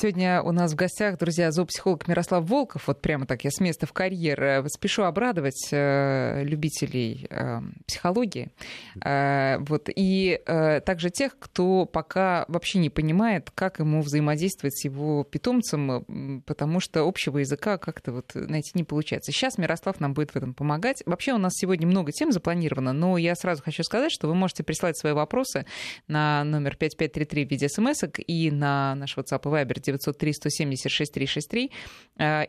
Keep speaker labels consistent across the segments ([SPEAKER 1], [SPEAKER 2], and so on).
[SPEAKER 1] Сегодня у нас в гостях, друзья, зоопсихолог Мирослав Волков. Вот прямо так я с места в карьер. Э, спешу обрадовать э, любителей э, психологии. Э, вот, и э, также тех, кто пока вообще не понимает, как ему взаимодействовать с его питомцем, потому что общего языка как-то вот найти не получается. Сейчас Мирослав нам будет в этом помогать. Вообще у нас сегодня много тем запланировано, но я сразу хочу сказать, что вы можете прислать свои вопросы на номер 5533 в виде смс и на наш WhatsApp и Viber 903 176 363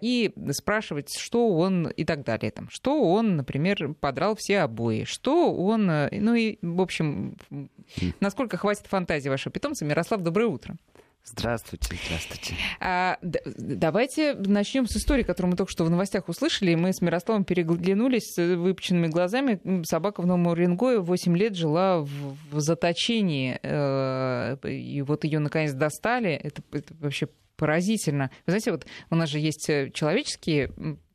[SPEAKER 1] и спрашивать, что он и так далее. Там, что он, например, подрал все обои, что он, э, ну и, в общем, насколько хватит фантазии вашего питомца. Мирослав, доброе утро.
[SPEAKER 2] Здравствуйте, здравствуйте.
[SPEAKER 1] А, давайте начнем с истории, которую мы только что в новостях услышали. Мы с Мирославом переглянулись с выпученными глазами. Собака в Новом Уренгое 8 лет жила в, в заточении. Э, и вот ее наконец достали. Это, это вообще поразительно. Вы знаете, вот у нас же есть э, человеческие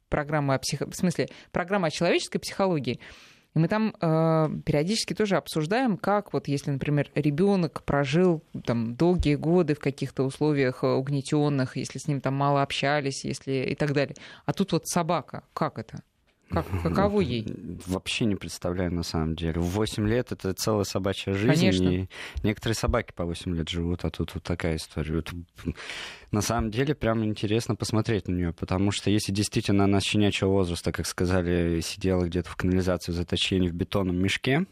[SPEAKER 1] программы о псих... в смысле, программа о человеческой психологии. И мы там э, периодически тоже обсуждаем, как вот если, например, ребенок прожил там долгие годы в каких-то условиях э, угнетенных, если с ним там мало общались, если и так далее. А тут вот собака, как это? Как, каково ей?
[SPEAKER 2] Вообще не представляю, на самом деле. В 8 лет это целая собачья жизнь. Конечно. И некоторые собаки по 8 лет живут, а тут вот такая история. Вот, на самом деле, прям интересно посмотреть на нее, потому что если действительно она с щенячьего возраста, как сказали, сидела где-то в канализации в заточении в бетонном мешке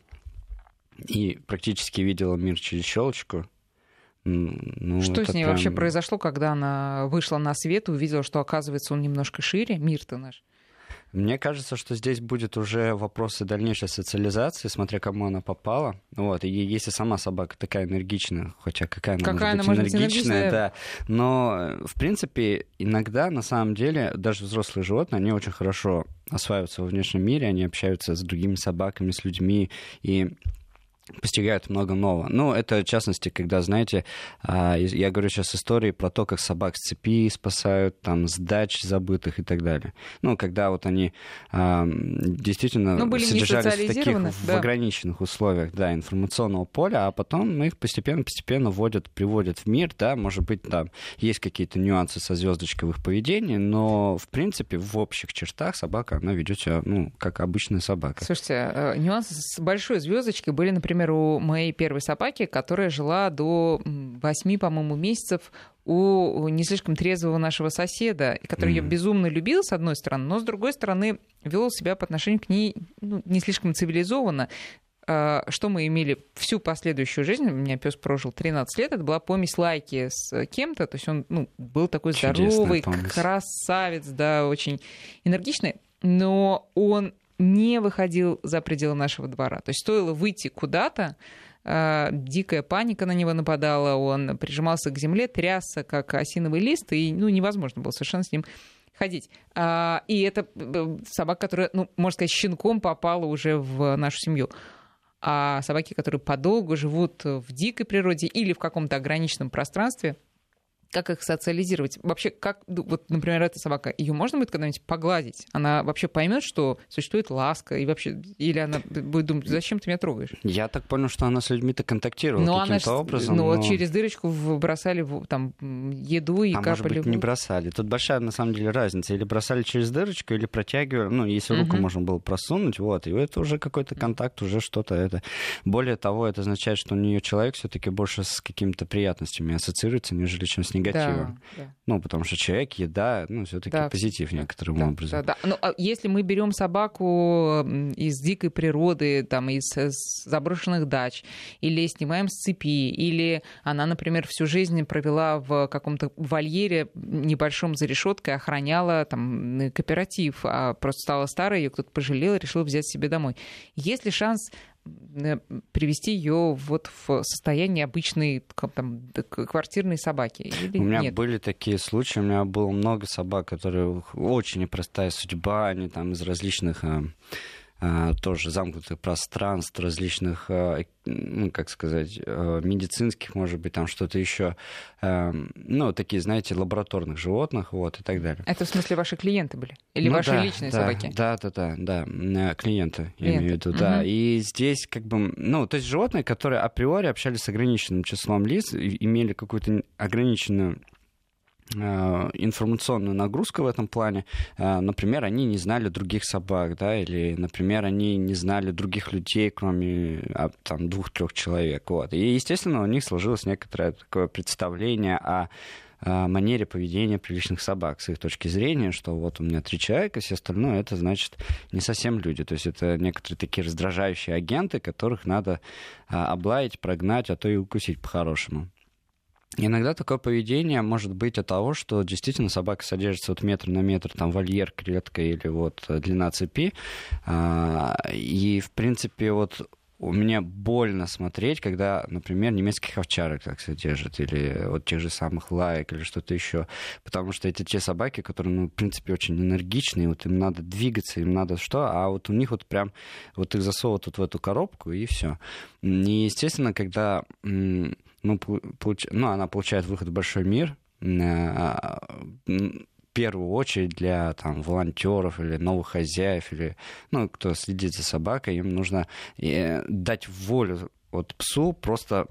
[SPEAKER 2] и практически видела мир через щелочку,
[SPEAKER 1] ну, что с ней прям... вообще произошло, когда она вышла на свет, увидела, что, оказывается, он немножко шире, мир-то наш?
[SPEAKER 2] Мне кажется, что здесь будет уже вопросы дальнейшей социализации, смотря кому она попала. Вот, и если сама собака такая энергичная, хотя какая она какая может она быть может энергичная, быть да. Но, в принципе, иногда, на самом деле, даже взрослые животные, они очень хорошо осваиваются во внешнем мире, они общаются с другими собаками, с людьми, и постигают много нового. Ну, это, в частности, когда, знаете, а, я говорю сейчас истории про то, как собак с цепи спасают, там, с дач забытых и так далее. Ну, когда вот они а, действительно ну, были содержались в таких да. в ограниченных условиях, да, информационного поля, а потом ну, их постепенно-постепенно вводят, приводят в мир, да, может быть, там есть какие-то нюансы со звездочкой в их поведении, но, в принципе, в общих чертах собака, она ведет себя, ну, как обычная собака.
[SPEAKER 1] Слушайте, э, нюансы с большой звездочкой были, например, у моей первой собаки, которая жила до 8, по-моему, месяцев у не слишком трезвого нашего соседа, который mm-hmm. ее безумно любил, с одной стороны, но с другой стороны вел себя по отношению к ней ну, не слишком цивилизованно. А, что мы имели всю последующую жизнь, у меня пес прожил 13 лет, это была помесь лайки с кем-то, то есть он ну, был такой здоровый, красавец, да, очень энергичный, но он не выходил за пределы нашего двора. То есть стоило выйти куда-то, э, дикая паника на него нападала, он прижимался к земле, трясся, как осиновый лист, и ну, невозможно было совершенно с ним ходить. А, и это э, собака, которая, ну, можно сказать, щенком попала уже в нашу семью. А собаки, которые подолгу живут в дикой природе или в каком-то ограниченном пространстве, как их социализировать? Вообще, как, ну, вот, например, эта собака, ее можно будет когда-нибудь погладить? Она вообще поймет, что существует ласка, и вообще, или она будет думать, зачем ты меня трогаешь?
[SPEAKER 2] Я так понял, что она с людьми-то контактировала но каким-то она, образом.
[SPEAKER 1] Но, но через дырочку бросали там еду и
[SPEAKER 2] а
[SPEAKER 1] капали.
[SPEAKER 2] Может быть, не бросали. Тут большая на самом деле разница. Или бросали через дырочку, или протягивали. Ну, если руку угу. можно было просунуть, вот, и это уже какой-то контакт, уже что-то это. Более того, это означает, что у нее человек все-таки больше с какими-то приятностями ассоциируется, нежели чем с негативом. Да, да. Ну, потому что человек, еда, ну, все-таки да, позитив некоторым да, образом.
[SPEAKER 1] Да, да. Ну, а если мы берем собаку из дикой природы, там, из заброшенных дач, или снимаем с цепи, или она, например, всю жизнь провела в каком-то вольере небольшом за решеткой, охраняла там кооператив, а просто стала старой, ее кто-то пожалел, решил взять себе домой. Есть ли шанс Э, привести ее вот в состояние обычной там, квартирной собаки? Или
[SPEAKER 2] у меня
[SPEAKER 1] нет?
[SPEAKER 2] были такие случаи, у меня было много собак, которые очень непростая судьба, они там из различных э, тоже замкнутых пространств, различных, а, ну, как сказать, а, медицинских, может быть, там что-то еще, ну, такие, знаете, лабораторных животных, вот, и так далее.
[SPEAKER 1] Это в смысле ваши клиенты были? Или ну, ваши
[SPEAKER 2] да,
[SPEAKER 1] личные
[SPEAKER 2] да,
[SPEAKER 1] собаки?
[SPEAKER 2] Да, да, да, да, клиенты, клиенты. я имею в виду, угу. да. И здесь, как бы, ну, то есть животные, которые априори общались с ограниченным числом лиц, имели какую-то ограниченную Э, информационную нагрузку в этом плане. Э, например, они не знали других собак, да, или, например, они не знали других людей, кроме а, там двух-трех человек. Вот. И, естественно, у них сложилось некоторое такое представление о манере поведения приличных собак с их точки зрения, что вот у меня три человека, все остальное это значит не совсем люди. То есть это некоторые такие раздражающие агенты, которых надо облаять, прогнать, а то и укусить по-хорошему. Иногда такое поведение может быть от того, что действительно собака содержится вот метр на метр, там вольер, клетка или вот э, длина цепи. А, и, в принципе, вот у меня больно смотреть, когда, например, немецких овчарок так содержат, или вот тех же самых лаек, или что-то еще. Потому что это те собаки, которые, ну, в принципе, очень энергичные, вот им надо двигаться, им надо что, а вот у них вот прям, вот их засовывают вот в эту коробку, и все. И, естественно, когда ну, получ... ну, она получает выход в большой мир, а, в первую очередь для там, волонтеров или новых хозяев, или ну, кто следит за собакой, им нужно э, дать волю вот псу просто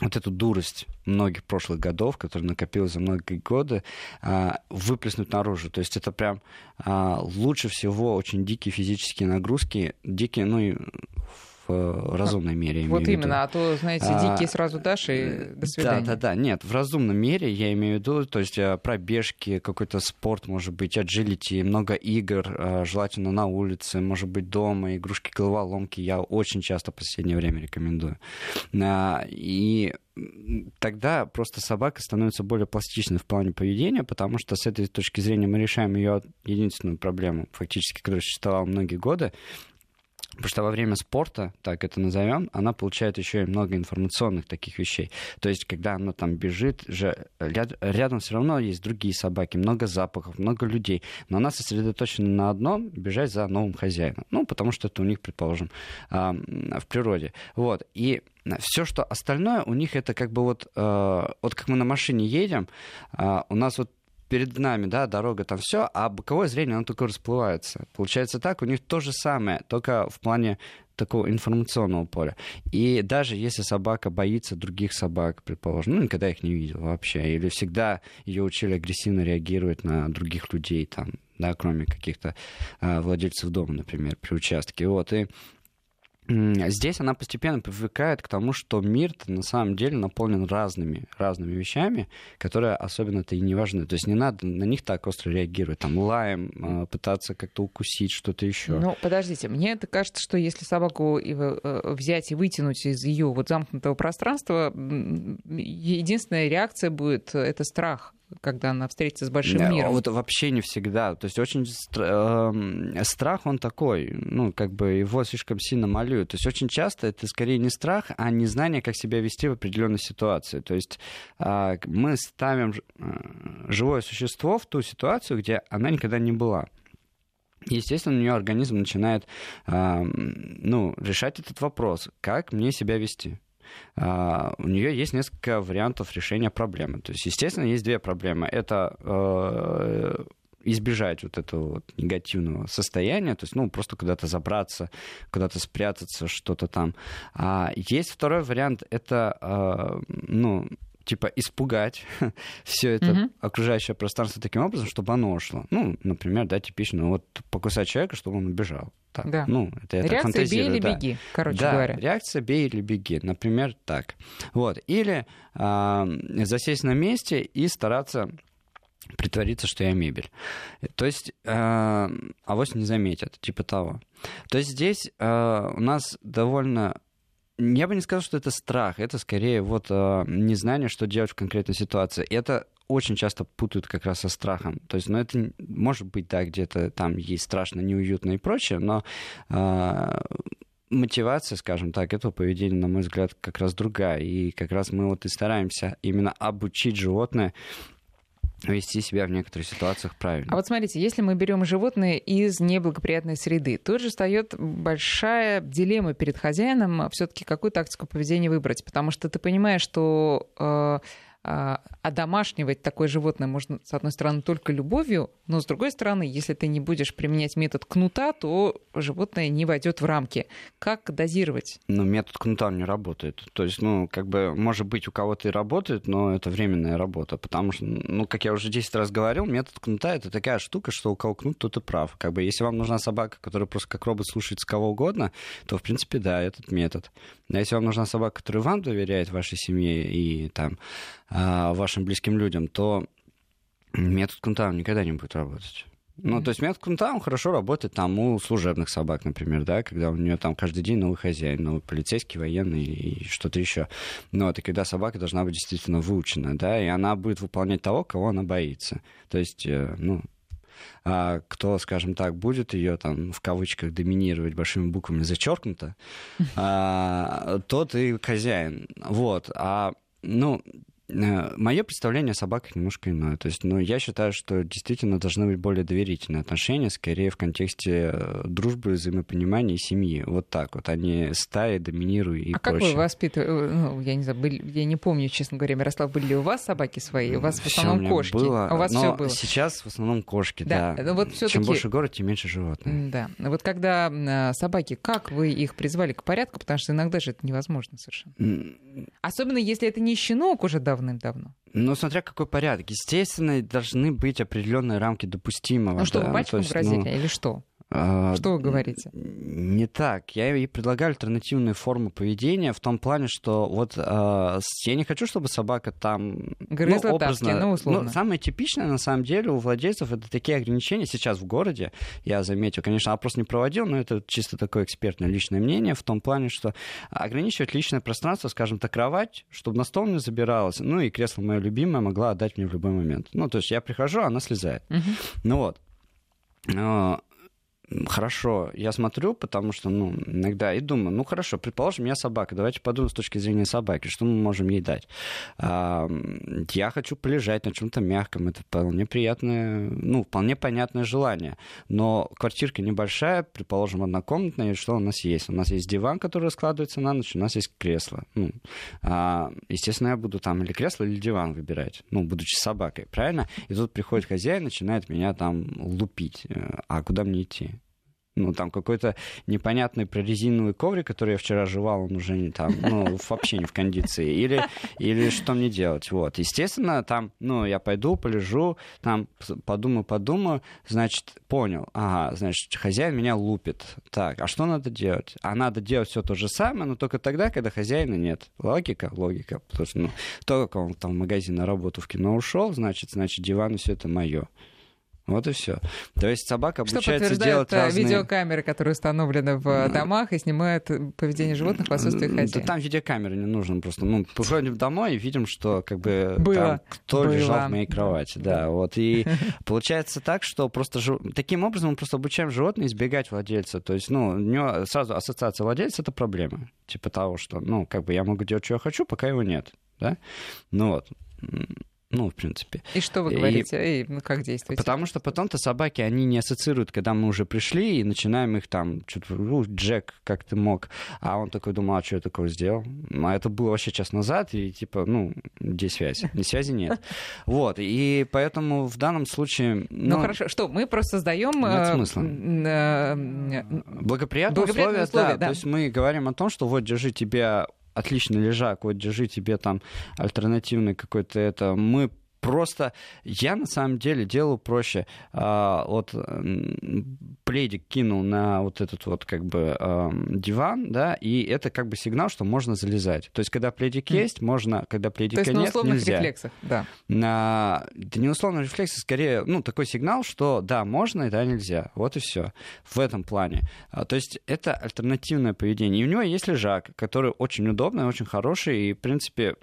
[SPEAKER 2] вот эту дурость многих прошлых годов, которая накопилась за многие годы, а, выплеснуть наружу. То есть это прям а, лучше всего очень дикие физические нагрузки, дикие, ну и в разумной мере.
[SPEAKER 1] Вот именно, а то, знаете, а, дикие сразу дашь и э, до свидания.
[SPEAKER 2] Да, да, да, нет, в разумном мере я имею в виду, то есть э, пробежки, какой-то спорт, может быть, agility, много игр, э, желательно на улице, может быть, дома, игрушки, головоломки, я очень часто в последнее время рекомендую. А, и тогда просто собака становится более пластичной в плане поведения, потому что с этой точки зрения мы решаем ее единственную проблему, фактически, которая существовала многие годы, Потому что во время спорта, так это назовем, она получает еще и много информационных таких вещей. То есть, когда она там бежит, же ряд, рядом все равно есть другие собаки, много запахов, много людей. Но она сосредоточена на одном бежать за новым хозяином. Ну, потому что это у них, предположим, в природе. Вот. И все, что остальное у них это как бы вот, э, вот как мы на машине едем, а, у нас вот перед нами, да, дорога там все, а боковое зрение, оно только расплывается. Получается так, у них то же самое, только в плане такого информационного поля. И даже если собака боится других собак, предположим, ну, никогда их не видел вообще, или всегда ее учили агрессивно реагировать на других людей, там, да, кроме каких-то а, владельцев дома, например, при участке. Вот, и здесь она постепенно привыкает к тому, что мир на самом деле наполнен разными, разными вещами, которые особенно-то и не важны. То есть не надо на них так остро реагировать, там, лаем, а, пытаться как-то укусить, что-то еще.
[SPEAKER 1] Ну, подождите, мне это кажется, что если собаку э, взять и вытянуть из ее вот замкнутого пространства, единственная реакция будет — это страх когда она встретится с большим миром.
[SPEAKER 2] Вот вообще не всегда. То есть очень э, страх, он такой, ну, как бы его слишком сильно малюют. То есть очень часто это скорее не страх, а незнание, как себя вести в определенной ситуации. То есть э, мы ставим э, живое существо в ту ситуацию, где она никогда не была. Естественно, у нее организм начинает э, ну, решать этот вопрос, как мне себя вести. А, у нее есть несколько вариантов решения проблемы. То есть, естественно, есть две проблемы. Это э, избежать вот этого вот негативного состояния, то есть, ну, просто куда-то забраться, куда-то спрятаться, что-то там. А есть второй вариант, это, э, ну, типа испугать все это mm-hmm. окружающее пространство таким образом, чтобы оно ушло. Ну, например, да, типично, вот покусать человека, чтобы он убежал.
[SPEAKER 1] Так, да. Ну, это я реакция так бей или да. беги, короче
[SPEAKER 2] да,
[SPEAKER 1] говоря.
[SPEAKER 2] реакция бей или беги, например, так. Вот. Или э, засесть на месте и стараться притвориться, что я мебель. То есть э, авось не заметят, типа того. То есть здесь э, у нас довольно я бы не сказал, что это страх, это скорее вот э, незнание, что делать в конкретной ситуации. Это очень часто путают как раз со страхом. То есть, ну, это может быть, да, где-то там есть страшно, неуютно и прочее, но э, мотивация, скажем так, этого поведения, на мой взгляд, как раз другая. И как раз мы вот и стараемся именно обучить животное вести себя в некоторых ситуациях правильно.
[SPEAKER 1] А вот смотрите, если мы берем животное из неблагоприятной среды, тут же встает большая дилемма перед хозяином все-таки какую тактику поведения выбрать, потому что ты понимаешь, что э, одомашнивать такое животное можно, с одной стороны, только любовью, но с другой стороны, если ты не будешь применять метод кнута, то животное не войдет в рамки. Как дозировать?
[SPEAKER 2] Ну, метод кнута не работает. То есть, ну, как бы, может быть, у кого-то и работает, но это временная работа, потому что, ну, как я уже 10 раз говорил, метод кнута — это такая штука, что у кого кнут, тот и прав. Как бы, если вам нужна собака, которая просто как робот слушается кого угодно, то, в принципе, да, этот метод. А если вам нужна собака, которая вам доверяет, вашей семье и там а, вашим близким людям, то метод Кунтау никогда не будет работать. Ну, то есть метод Кунтау хорошо работает там у служебных собак, например, да, когда у нее там каждый день новый хозяин, новый полицейский, военный и что-то еще. Но это когда собака должна быть действительно выучена, да, и она будет выполнять того, кого она боится. То есть, э, ну, а кто, скажем так, будет ее там в кавычках доминировать большими буквами зачеркнуто, а, тот и хозяин. Вот. А ну, Мое представление о собаках немножко иное. То есть, ну, я считаю, что действительно должны быть более доверительные отношения, скорее в контексте э, дружбы, взаимопонимания и семьи. Вот так вот, они а стаи, доминируют и
[SPEAKER 1] а
[SPEAKER 2] прочее.
[SPEAKER 1] как вы воспитывали? Ну, я не знаю, были, я не помню, честно говоря, Мирослав, были ли у вас собаки свои? У вас в основном кошки.
[SPEAKER 2] Было,
[SPEAKER 1] а у вас все было.
[SPEAKER 2] сейчас в основном кошки, да.
[SPEAKER 1] да. Вот
[SPEAKER 2] Чем больше город, тем меньше животных.
[SPEAKER 1] Да. Вот когда э, собаки, как вы их призвали к порядку? Потому что иногда же это невозможно совершенно. Особенно если это не щенок уже давным-давно.
[SPEAKER 2] Ну, смотря какой порядок. Естественно, должны быть определенные рамки допустимого.
[SPEAKER 1] Ну что,
[SPEAKER 2] да?
[SPEAKER 1] батькам
[SPEAKER 2] есть,
[SPEAKER 1] грозили
[SPEAKER 2] ну,
[SPEAKER 1] или что? А, что вы говорите?
[SPEAKER 2] Не так. Я ей предлагаю альтернативные формы поведения в том плане, что вот э, я не хочу, чтобы собака там...
[SPEAKER 1] Грызла ну, образно, тапки, ну, условно.
[SPEAKER 2] Ну, самое типичное, на самом деле, у владельцев это такие ограничения сейчас в городе, я заметил. Конечно, опрос не проводил, но это чисто такое экспертное личное мнение в том плане, что ограничивать личное пространство, скажем так, кровать, чтобы на стол не забиралась, ну и кресло мое любимое могла отдать мне в любой момент. Ну, то есть я прихожу, она слезает. Угу. Ну вот хорошо, я смотрю, потому что, ну, иногда и думаю, ну, хорошо, предположим, я собака, давайте подумаем с точки зрения собаки, что мы можем ей дать. Я хочу полежать на чем-то мягком, это вполне приятное, ну, вполне понятное желание, но квартирка небольшая, предположим, однокомнатная, что у нас есть? У нас есть диван, который раскладывается на ночь, у нас есть кресло. Ну, а, естественно, я буду там или кресло, или диван выбирать, ну, будучи собакой, правильно? И тут приходит хозяин, начинает меня там лупить. А куда мне идти? Ну, там какой-то непонятный прорезиновый коврик, который я вчера жевал, он уже не там, ну, вообще не в кондиции. Или, или что мне делать? Вот. Естественно, там, ну, я пойду, полежу, там подумаю, подумаю, значит, понял, ага, значит, хозяин меня лупит. Так, а что надо делать? А надо делать все то же самое, но только тогда, когда хозяина нет. Логика? Логика. Потому что, ну, то, как он там в магазин на работу в кино ушел, значит, значит, диван все это мое. Вот и все. То есть собака обучается
[SPEAKER 1] Что
[SPEAKER 2] делать разные...
[SPEAKER 1] видеокамеры, которые установлены в домах и снимают поведение животных в отсутствии хозяина.
[SPEAKER 2] Да там видеокамеры не нужно просто. Ну, приходим домой и видим, что как бы
[SPEAKER 1] Было.
[SPEAKER 2] там кто
[SPEAKER 1] Было.
[SPEAKER 2] лежал в моей кровати. Да, вот. И получается так, что просто жив... таким образом мы просто обучаем животное избегать владельца. То есть, ну, у него сразу ассоциация владельца — это проблема. Типа того, что, ну, как бы я могу делать, что я хочу, пока его нет. Да? Ну вот. Ну, в принципе.
[SPEAKER 1] И что вы говорите? И, и ну, как действуете?
[SPEAKER 2] Потому что потом-то собаки, они не ассоциируют, когда мы уже пришли и начинаем их там, что-то, ну, Джек, как ты мог? А он такой думал, а что я такое сделал? А это было вообще час назад, и типа, ну, где связь? Ни связи нет. Вот, и поэтому в данном случае...
[SPEAKER 1] Ну, ну хорошо, что, мы просто создаем... Нет
[SPEAKER 2] э, смысла. Э, благоприятные, условия, условия, да. да. То есть мы говорим о том, что вот, держи тебя отличный лежак, вот держи тебе там альтернативный какой-то это. Мы просто я на самом деле делаю проще. А, вот пледик кинул на вот этот вот как бы а, диван, да, и это как бы сигнал, что можно залезать. То есть когда пледик mm. есть, можно, когда пледика
[SPEAKER 1] То
[SPEAKER 2] есть
[SPEAKER 1] нет, на условных
[SPEAKER 2] нельзя.
[SPEAKER 1] рефлексах, да.
[SPEAKER 2] На, да не условных рефлексах, скорее, ну, такой сигнал, что да, можно, и да, нельзя. Вот и все. В этом плане. А, то есть это альтернативное поведение. И у него есть лежак, который очень удобный, очень хороший, и, в принципе,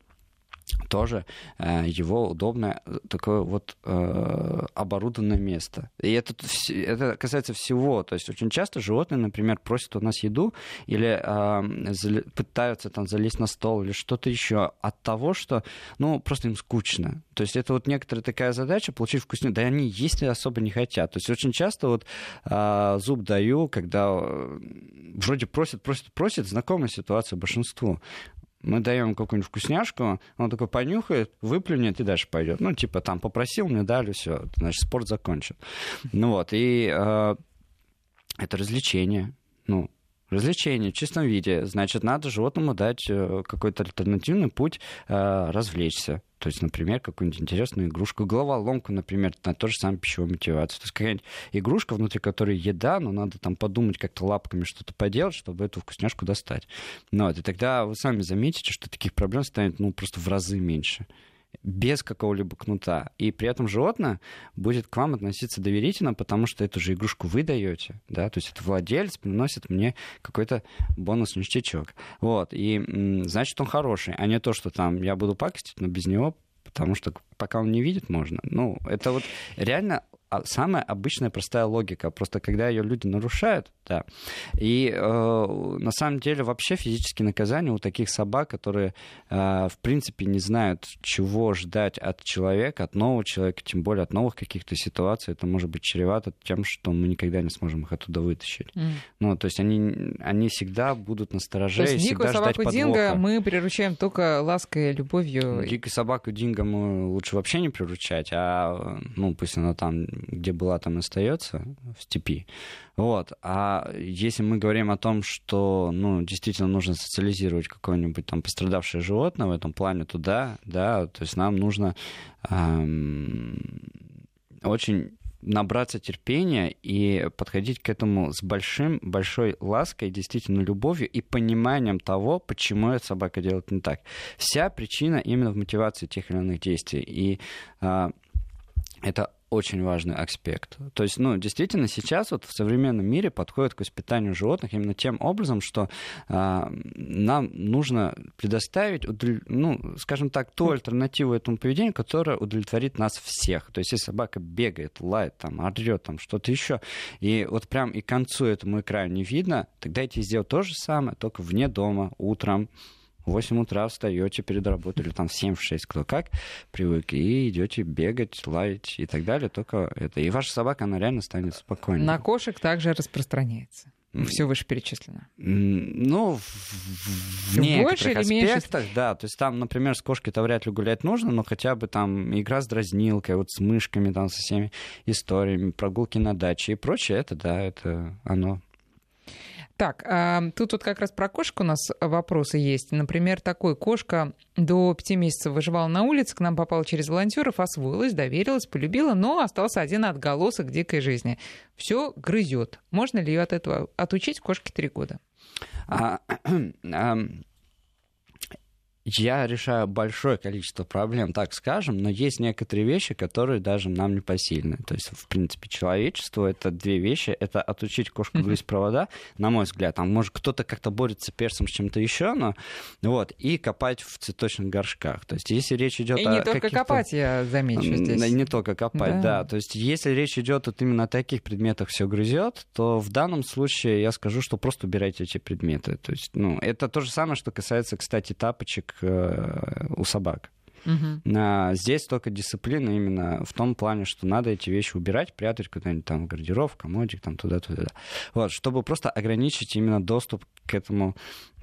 [SPEAKER 2] тоже э, его удобное э, такое вот э, оборудованное место. И это, это касается всего. То есть очень часто животные, например, просят у нас еду или э, пытаются там залезть на стол или что-то еще от того, что ну, просто им скучно. То есть это вот некоторая такая задача получить вкуснее. Да они есть особо не хотят. То есть очень часто вот э, зуб даю, когда э, вроде просят, просят, просят, знакомая ситуация большинству Мы даем какую-нибудь вкусняшку, он такой понюхает, выплюнет и дальше пойдет. Ну, типа, там попросил, мне дали, все, значит, спорт закончен. Ну вот, и э, это развлечение. Ну, развлечение в чистом виде. Значит, надо животному дать э, какой-то альтернативный путь э, развлечься. То есть, например, какую-нибудь интересную игрушку, головоломку, например, на то же самое пищевую мотивацию. То есть какая-нибудь игрушка, внутри которой еда, но надо там подумать как-то лапками что-то поделать, чтобы эту вкусняшку достать. Ну, вот, и тогда вы сами заметите, что таких проблем станет ну, просто в разы меньше без какого-либо кнута. И при этом животное будет к вам относиться доверительно, потому что эту же игрушку вы даете, да, то есть это владелец приносит мне какой-то бонусный ништячок. Вот, и значит, он хороший, а не то, что там я буду пакостить, но без него потому что пока он не видит, можно. Ну, это вот реально самая обычная простая логика. Просто когда ее люди нарушают, да. И э, на самом деле вообще физические наказания у таких собак, которые э, в принципе не знают, чего ждать от человека, от нового человека, тем более от новых каких-то ситуаций, это может быть чревато тем, что мы никогда не сможем их оттуда вытащить. Mm. Ну, то есть они, они всегда будут на стороже
[SPEAKER 1] то есть
[SPEAKER 2] и всегда ждать
[SPEAKER 1] подвоха. Динго мы приручаем только лаской, любовью.
[SPEAKER 2] Дикую собаку Динго мы лучше вообще не приручать, а ну пусть она там, где была, там остается в степи. Вот. А если мы говорим о том, что ну, действительно нужно социализировать какое-нибудь там пострадавшее животное в этом плане, то да, да, то есть нам нужно эм, очень набраться терпения и подходить к этому с большим, большой лаской, действительно любовью и пониманием того, почему эта собака делает не так. Вся причина именно в мотивации тех или иных действий. И э, это очень важный аспект. То есть, ну, действительно, сейчас вот в современном мире подходят к воспитанию животных именно тем образом, что э, нам нужно предоставить, ну, скажем так, ту альтернативу этому поведению, которая удовлетворит нас всех. То есть, если собака бегает, лает, там, орет, там, что-то еще, и вот прям и к концу этому экрану не видно, тогда эти сделать то же самое, только вне дома, утром, в 8 утра встаете перед работой, или там в 7, в 6, кто как привык, и идете бегать, лаять и так далее, только это. И ваша собака, она реально станет спокойной.
[SPEAKER 1] На кошек также распространяется. Все вышеперечислено.
[SPEAKER 2] Ну, в, в некоторых аспектах, меньше? да. То есть там, например, с кошкой-то вряд ли гулять нужно, но хотя бы там игра с дразнилкой, вот с мышками, там, со всеми историями, прогулки на даче и прочее, это, да, это оно
[SPEAKER 1] так, тут вот как раз про кошек у нас вопросы есть. Например, такой кошка до пяти месяцев выживала на улице, к нам попала через волонтеров, освоилась, доверилась, полюбила, но остался один отголосок дикой жизни. Все грызет. Можно ли ее от этого отучить кошке три года? А,
[SPEAKER 2] а, я решаю большое количество проблем, так скажем, но есть некоторые вещи, которые даже нам не посильны. То есть, в принципе, человечество — это две вещи. Это отучить кошку грызть провода, на мой взгляд. Там, может, кто-то как-то борется перцем с чем-то еще, но... Вот, и копать в цветочных горшках. То есть, если речь идет
[SPEAKER 1] и о не только копать, я замечу здесь.
[SPEAKER 2] Не только копать, да. да. То есть, если речь идет вот именно о таких предметах все грызет, то в данном случае я скажу, что просто убирайте эти предметы. То есть, ну, это то же самое, что касается, кстати, тапочек у собак. Угу. Здесь только дисциплина именно в том плане, что надо эти вещи убирать, прятать куда-нибудь там в гардероб, в комодик, там туда-туда. Вот, чтобы просто ограничить именно доступ к этому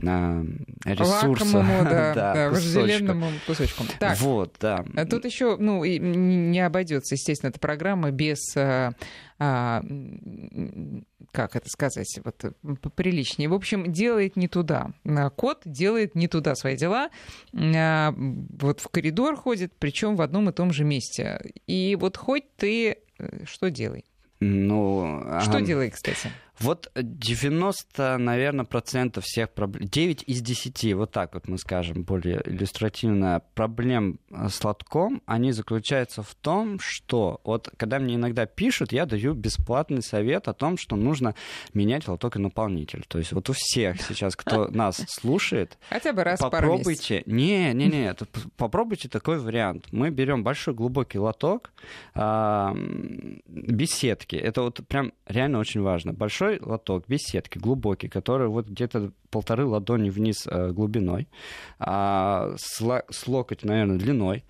[SPEAKER 2] а, ресурсу.
[SPEAKER 1] Лакомому, да, да, да вожделенному кусочку. Так,
[SPEAKER 2] вот, да.
[SPEAKER 1] А тут еще, ну, не обойдется, естественно, эта программа без а, как это сказать, вот приличнее. В общем, делает не туда. Кот делает не туда свои дела. А, вот в коридор ходит, причем в одном и том же месте. И вот хоть ты э, что делай.
[SPEAKER 2] Ну,
[SPEAKER 1] что а... делай, кстати?
[SPEAKER 2] Вот 90, наверное, процентов всех проблем, 9 из 10, вот так вот мы скажем более иллюстративно, проблем э, с лотком, они заключаются в том, что вот когда мне иногда пишут, я даю бесплатный совет о том, что нужно менять лоток и наполнитель. То есть вот у всех сейчас, кто нас слушает,
[SPEAKER 1] хотя бы раз
[SPEAKER 2] попробуйте, не, не, не, попробуйте такой вариант. Мы берем большой глубокий лоток без сетки. Это вот прям реально очень важно. Большой большой лоток сетки, глубокий, который вот где-то полторы ладони вниз э, глубиной, а, с локоть, наверное, длиной.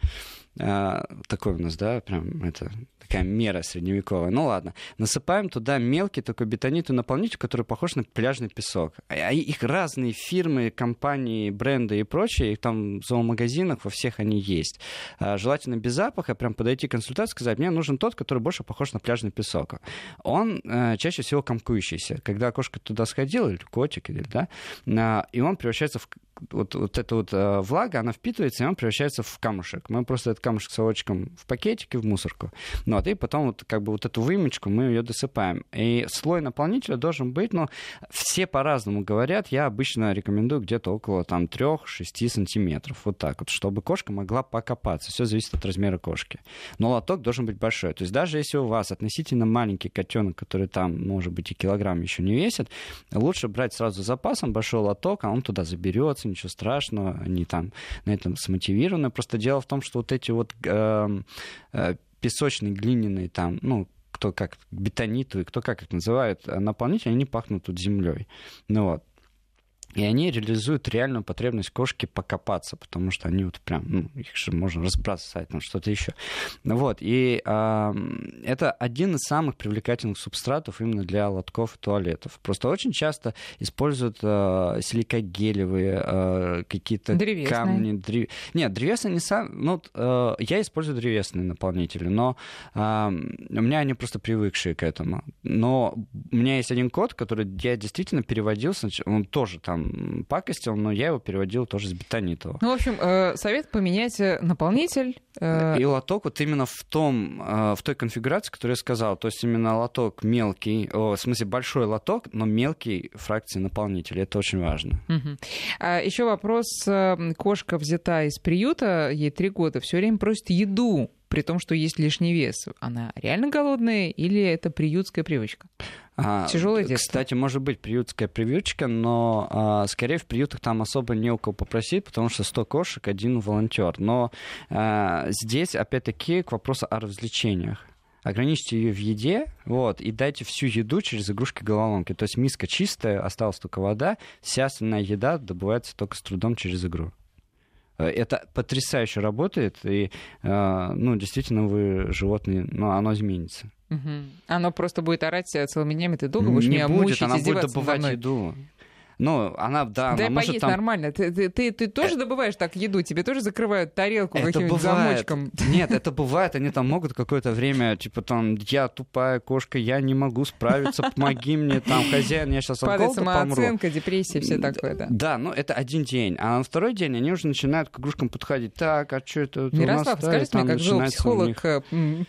[SPEAKER 2] а, такой у нас, да, прям это такая мера средневековая. Ну ладно. Насыпаем туда мелкий такой бетонитный наполнитель, который похож на пляжный песок. А их разные фирмы, компании, бренды и прочее, их там в зоомагазинах во всех они есть. А, желательно без запаха, прям подойти к консультации, сказать, мне нужен тот, который больше похож на пляжный песок. Он э, чаще всего комкующийся. Когда кошка туда сходила, или котик, или, да, э, и он превращается в вот, вот эта вот э, влага, она впитывается, и он превращается в камушек. Мы просто этот камушек совочком в пакетике, в мусорку. Ну, вот, и потом вот, как бы вот эту вымечку мы ее досыпаем. И слой наполнителя должен быть, ну, все по-разному говорят. Я обычно рекомендую где-то около там 3-6 сантиметров. Вот так вот, чтобы кошка могла покопаться. Все зависит от размера кошки. Но лоток должен быть большой. То есть даже если у вас относительно маленький котенок, который там, может быть, и килограмм еще не весит, лучше брать сразу запасом большой лоток, а он туда заберется, ничего страшного, они там на этом смотивированы. Просто дело в том, что вот эти вот э, э, песочные, глиняные там, ну, кто как бетонитовые, кто как их называют, наполнители, они пахнут тут землей. Ну вот. И они реализуют реальную потребность кошки покопаться, потому что они вот прям, ну, их же можно разбрасывать, там что-то еще. Вот, и э, это один из самых привлекательных субстратов именно для лотков и туалетов. Просто очень часто используют э, силикогелевые э, какие-то камни. Древ... Нет, древесные не сам... Ну, э, я использую древесные наполнители, но э, у меня они просто привыкшие к этому. Но у меня есть один код, который я действительно переводил, он тоже там пакостил, но я его переводил тоже с бетонитового.
[SPEAKER 1] Ну, в общем, э, совет поменять э, наполнитель.
[SPEAKER 2] Э, и лоток вот именно в том, в той конфигурации, которую я сказал. То есть именно лоток мелкий, о, в смысле большой лоток, но мелкий фракции наполнителя. Это очень важно.
[SPEAKER 1] Угу. А еще вопрос. Кошка взята из приюта, ей три года, все время просит еду при том, что есть лишний вес. Она реально голодная или это приютская привычка? А, Тяжелое детство.
[SPEAKER 2] Кстати, может быть приютская привычка, но а, скорее в приютах там особо не у кого попросить, потому что 100 кошек, один волонтер. Но а, здесь, опять-таки, к вопросу о развлечениях ограничьте ее в еде, вот, и дайте всю еду через игрушки головоломки. То есть миска чистая, осталась только вода, вся остальная еда добывается только с трудом через игру. Э, это потрясающе работает, и, э, ну, действительно, вы животные, ну, оно изменится.
[SPEAKER 1] Угу. Оно просто будет орать целыми днями, ты долго будешь не меня будет, мучить,
[SPEAKER 2] она будет добывать еду. Ну, она, да,
[SPEAKER 1] Дай
[SPEAKER 2] она
[SPEAKER 1] поесть
[SPEAKER 2] может там...
[SPEAKER 1] нормально. Ты, ты, ты, ты тоже э... добываешь так еду? Тебе тоже закрывают тарелку каким-нибудь замочком?
[SPEAKER 2] Нет, это бывает. Они там могут какое-то время, типа там, я тупая кошка, я не могу справиться, помоги мне, там, хозяин, я сейчас от голода
[SPEAKER 1] самооценка, депрессия, все такое, да.
[SPEAKER 2] Да, ну это один день. А на второй день они уже начинают к игрушкам подходить. Так, а что это
[SPEAKER 1] Мирослав, скажите мне, как жил психолог, э,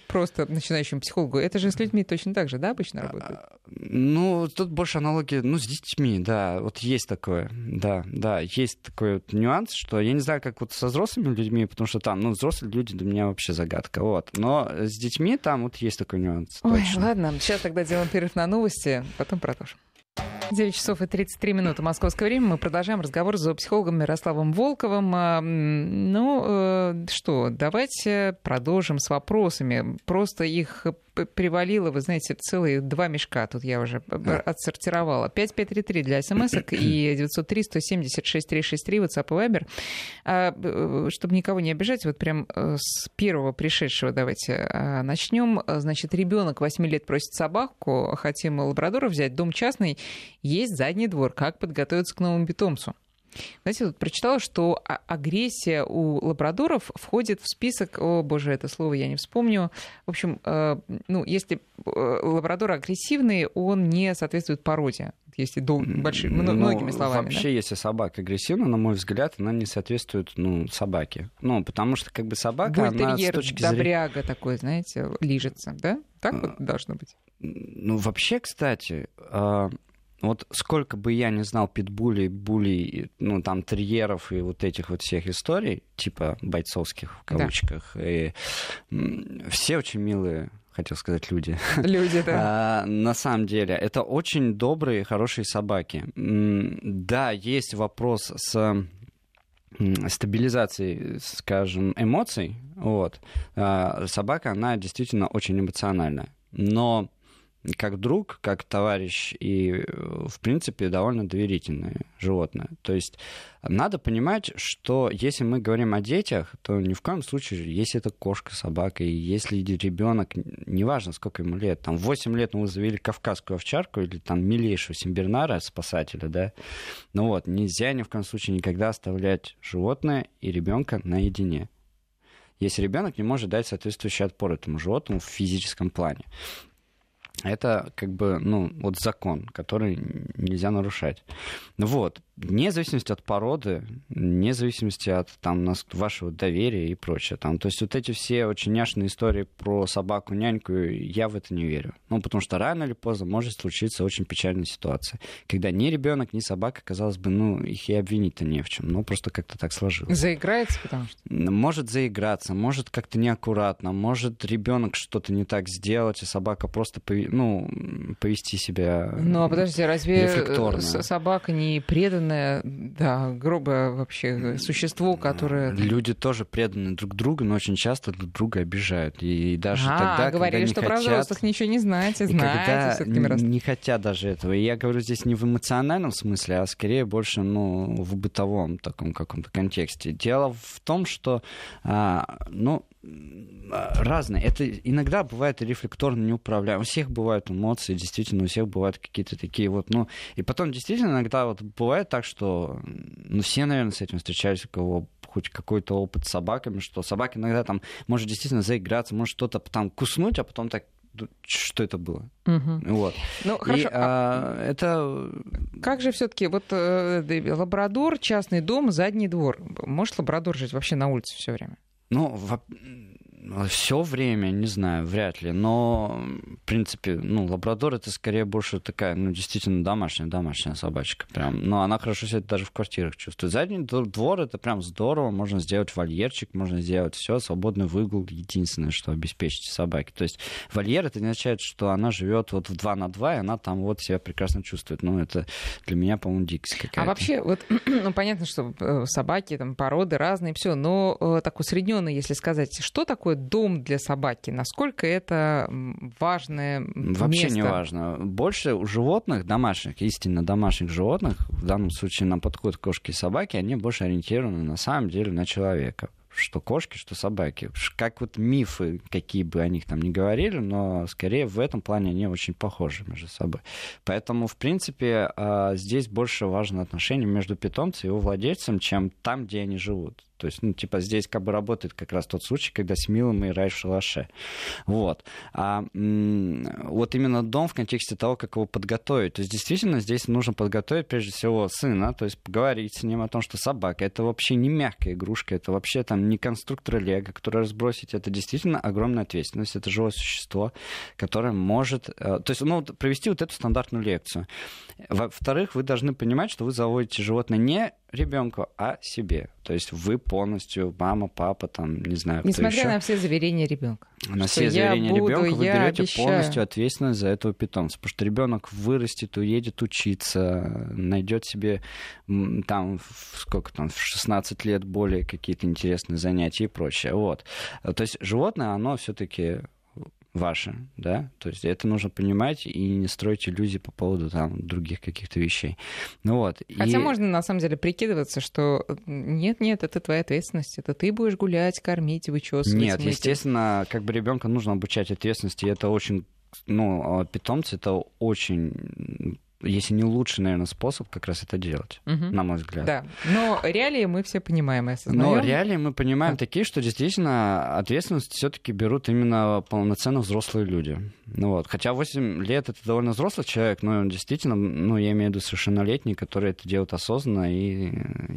[SPEAKER 1] просто начинающим психологу, это же с людьми точно так же, да, обычно работает?
[SPEAKER 2] Ну, тут больше аналогии, ну, с детьми, да. Вот есть такое, да, да, есть такой вот нюанс, что я не знаю, как вот со взрослыми людьми, потому что там, ну, взрослые люди для меня вообще загадка, вот. Но с детьми там вот есть такой нюанс.
[SPEAKER 1] Ой, точно. ладно, сейчас тогда делаем перерыв на новости, потом продолжим. 9 часов и 33 минуты московское время. Мы продолжаем разговор с зоопсихологом Мирославом Волковым. А, ну, э, что, давайте продолжим с вопросами. Просто их привалило, вы знаете, целые два мешка. Тут я уже отсортировала. 5533 для смс и 903-176-363 WhatsApp и Viber. А, э, чтобы никого не обижать, вот прям э, с первого пришедшего давайте а, начнем. Значит, ребенок 8 лет просит собаку, хотим лабрадора взять, дом частный, есть задний двор. Как подготовиться к новому питомцу? Знаете, тут прочитала, что а, агрессия у лабрадоров входит в список, о боже, это слово я не вспомню. В общем, э, ну, если э, лабрадор агрессивный, он не соответствует породе если дол- большими, ну, многими словами.
[SPEAKER 2] Вообще,
[SPEAKER 1] да?
[SPEAKER 2] если собака агрессивна, на мой взгляд, она не соответствует ну, собаке. Ну, потому что как бы собака, Бультерьер, она с точки
[SPEAKER 1] зрения... добряга такой, знаете, лижется, да? Так вот а, должно быть?
[SPEAKER 2] Ну, вообще, кстати, а, вот сколько бы я не знал питбулей, булей, ну, там, терьеров и вот этих вот всех историй, типа бойцовских в кавычках, да. и, все очень милые хотел сказать люди.
[SPEAKER 1] Люди, да.
[SPEAKER 2] А, на самом деле, это очень добрые, хорошие собаки. Да, есть вопрос с стабилизацией, скажем, эмоций. Вот. А, собака, она действительно очень эмоциональная. Но как друг, как товарищ и, в принципе, довольно доверительное животное. То есть надо понимать, что если мы говорим о детях, то ни в коем случае, если это кошка, собака, и если ребенок, неважно, сколько ему лет, там 8 лет мы завели кавказскую овчарку или там милейшего симбернара, спасателя, да, ну вот, нельзя ни в коем случае никогда оставлять животное и ребенка наедине если ребенок не может дать соответствующий отпор этому животному в физическом плане. Это как бы, ну, вот закон, который нельзя нарушать. Вот вне зависимости от породы, вне зависимости от там, вашего доверия и прочее. Там, то есть вот эти все очень няшные истории про собаку-няньку, я в это не верю. Ну, потому что рано или поздно может случиться очень печальная ситуация, когда ни ребенок, ни собака, казалось бы, ну, их и обвинить-то не в чем. Ну, просто как-то так сложилось.
[SPEAKER 1] Заиграется, потому что...
[SPEAKER 2] Может заиграться, может как-то неаккуратно, может ребенок что-то не так сделать, и собака просто, ну, повести себя
[SPEAKER 1] Ну, а подожди, разве собака не преданное, да, грубое вообще существо, которое...
[SPEAKER 2] Люди тоже преданы друг другу, но очень часто друг друга обижают. И даже а, тогда,
[SPEAKER 1] говорили,
[SPEAKER 2] когда
[SPEAKER 1] что
[SPEAKER 2] не
[SPEAKER 1] про
[SPEAKER 2] хотят...
[SPEAKER 1] взрослых ничего не знаете, знаете.
[SPEAKER 2] Когда не хотят даже этого. И я говорю здесь не в эмоциональном смысле, а скорее больше ну, в бытовом таком каком-то контексте. Дело в том, что а, ну, разные. Это иногда бывает рефлекторно неуправляемо. У всех бывают эмоции, действительно, у всех бывают какие-то такие вот, ну, и потом действительно иногда вот бывает так, что, ну, все, наверное, с этим встречались, у кого хоть какой-то опыт с собаками, что собака иногда там может действительно заиграться, может что-то там куснуть, а потом так что это было.
[SPEAKER 1] Угу.
[SPEAKER 2] Вот. Ну, хорошо. И, а, а, это...
[SPEAKER 1] Как же все-таки вот э, лабрадор, частный дом, задний двор. Может лабрадор жить вообще на улице все время?
[SPEAKER 2] Ну, все время, не знаю, вряд ли. Но, в принципе, ну, лабрадор это скорее больше такая, ну, действительно домашняя, домашняя собачка. Прям. Но она хорошо себя даже в квартирах чувствует. Задний двор это прям здорово. Можно сделать вольерчик, можно сделать все, свободный выгул. Единственное, что обеспечить собаке. То есть вольер это не означает, что она живет вот в 2 на 2, и она там вот себя прекрасно чувствует. Ну, это для меня, по-моему, дикость какая-то.
[SPEAKER 1] А вообще, вот, ну, понятно, что э, собаки, там, породы разные, все, но э, так усредненно, если сказать, что такое дом для собаки? Насколько это важное
[SPEAKER 2] Вообще
[SPEAKER 1] место?
[SPEAKER 2] не важно. Больше у животных, домашних, истинно домашних животных, в данном случае нам подходят кошки и собаки, они больше ориентированы на самом деле на человека что кошки, что собаки. Как вот мифы, какие бы о них там ни говорили, но скорее в этом плане они очень похожи между собой. Поэтому, в принципе, а, здесь больше важно отношение между питомцем и его владельцем, чем там, где они живут. То есть, ну, типа, здесь как бы работает как раз тот случай, когда с милым играешь в шалаше. Вот. А вот именно дом в контексте того, как его подготовить. То есть, действительно, здесь нужно подготовить, прежде всего, сына, то есть поговорить с ним о том, что собака — это вообще не мягкая игрушка, это вообще там не конструктор Лего, который разбросить. Это действительно огромная ответственность. Это живое существо, которое может... Э, то есть, ну, провести вот эту стандартную лекцию. Во-вторых, вы должны понимать, что вы заводите животное не ребенку, а себе. То есть вы полностью, мама, папа, там, не знаю,
[SPEAKER 1] кто Несмотря
[SPEAKER 2] еще.
[SPEAKER 1] на все заверения ребенка.
[SPEAKER 2] На все заверения ребенка вы берете обещаю. полностью ответственность за этого питомца. Потому что ребенок вырастет, уедет учиться, найдет себе там, сколько там, в 16 лет более какие-то интересные занятия и прочее. Вот. То есть животное, оно все-таки ваше, да, то есть это нужно понимать и не строить иллюзии по поводу там других каких-то вещей. Ну вот.
[SPEAKER 1] Хотя и... можно на самом деле прикидываться, что нет-нет, это твоя ответственность, это ты будешь гулять, кормить, вычесывать.
[SPEAKER 2] Нет, мыть. естественно, как бы ребенка нужно обучать ответственности, и это очень ну, а питомцы это очень если не лучший, наверное, способ как раз это делать, угу. на мой взгляд.
[SPEAKER 1] Да, но реалии мы все понимаем и осознаем.
[SPEAKER 2] Но реалии мы понимаем да. такие, что действительно ответственность все-таки берут именно полноценно взрослые люди. Ну вот, хотя 8 лет это довольно взрослый человек, но он действительно, ну я имею в виду совершеннолетний, которые это делают осознанно и,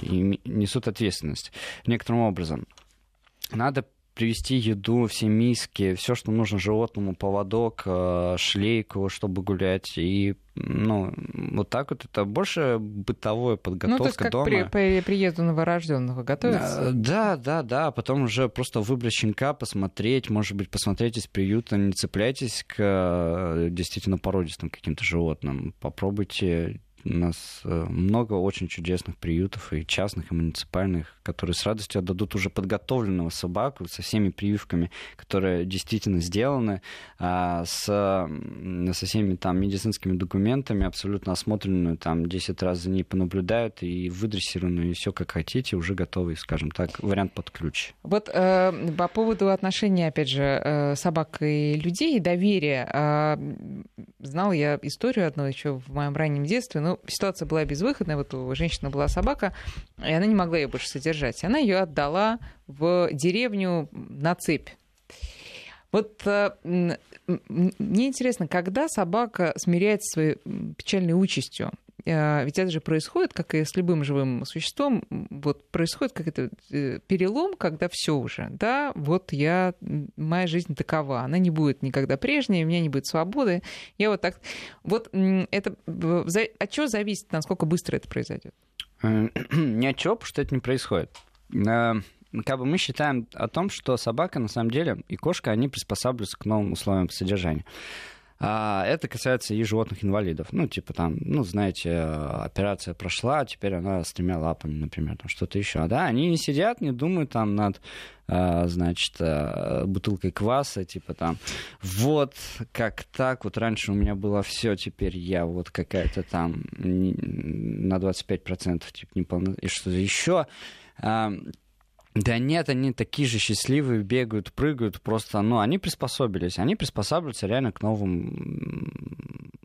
[SPEAKER 2] и несут ответственность некоторым образом. Надо привезти еду, все миски, все, что нужно животному, поводок, э, шлейку, чтобы гулять. И ну, вот так вот это больше бытовая подготовка ну, то есть как дома.
[SPEAKER 1] При, при приезду новорожденного готовится?
[SPEAKER 2] Э, да, да, да. Потом уже просто выбрать щенка, посмотреть, может быть, посмотреть из приюта, не цепляйтесь к э, действительно породистым каким-то животным. Попробуйте у нас э, много очень чудесных приютов и частных, и муниципальных, которые с радостью отдадут уже подготовленного собаку со всеми прививками, которые действительно сделаны, а, с, со всеми там медицинскими документами, абсолютно осмотренную, там 10 раз за ней понаблюдают и выдрессированную, и все как хотите, уже готовый, скажем так, вариант под ключ.
[SPEAKER 1] Вот э, по поводу отношений, опять же, э, собак и людей, доверия. Э, знал я историю одну еще в моем раннем детстве, ну, ситуация была безвыходная, вот у женщины была собака, и она не могла ее больше содержать. Она ее отдала в деревню на цепь. Вот э, мне интересно, когда собака смиряется своей печальной участью, ведь это же происходит, как и с любым живым существом, вот происходит как это э, перелом, когда все уже, да, вот я, моя жизнь такова, она не будет никогда прежней, у меня не будет свободы, я вот так, вот это, от чего зависит, насколько быстро это произойдет?
[SPEAKER 2] Ни от чего, потому что это не происходит как бы мы считаем о том, что собака на самом деле и кошка, они приспосабливаются к новым условиям содержания. А это касается и животных-инвалидов. Ну, типа там, ну, знаете, операция прошла, теперь она с тремя лапами, например, там что-то еще. Да, они не сидят, не думают там над, а, значит, а, бутылкой кваса, типа там, вот, как так, вот раньше у меня было все, теперь я вот какая-то там на 25% типа неполно... И что-то еще да нет, они такие же счастливые, бегают, прыгают, просто, ну, они приспособились, они приспосабливаются реально к новым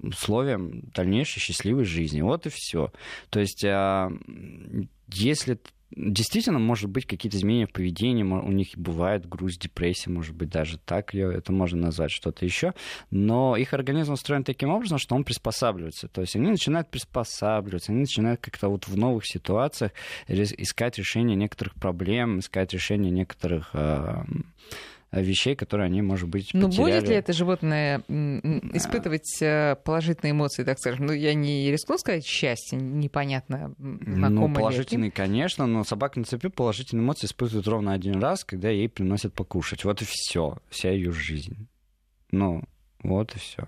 [SPEAKER 2] условиям дальнейшей счастливой жизни. Вот и все. То есть, а, если действительно, может быть, какие-то изменения в поведении, у них бывает грусть, депрессия, может быть, даже так ее это можно назвать, что-то еще, но их организм устроен таким образом, что он приспосабливается, то есть они начинают приспосабливаться, они начинают как-то вот в новых ситуациях искать решение некоторых проблем, искать решение некоторых а, вещей, которые они, может быть,
[SPEAKER 1] Ну, будет ли это животное испытывать э, положительные эмоции, так скажем? Ну, я не рискну сказать счастье, непонятно,
[SPEAKER 2] Ну, положительные, конечно, но собака на цепи положительные эмоции испытывает ровно один раз, когда ей приносят покушать. Вот и все, вся ее жизнь. Ну, вот и все.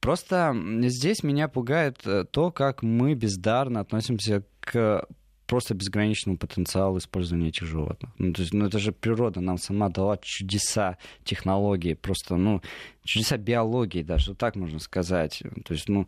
[SPEAKER 2] Просто здесь меня пугает э, то, как мы бездарно относимся к просто безграничному потенциалу использования этих животных. Ну, то есть, ну, это же природа нам сама дала чудеса технологии, просто, ну, чудеса биологии даже, так можно сказать. То есть, ну,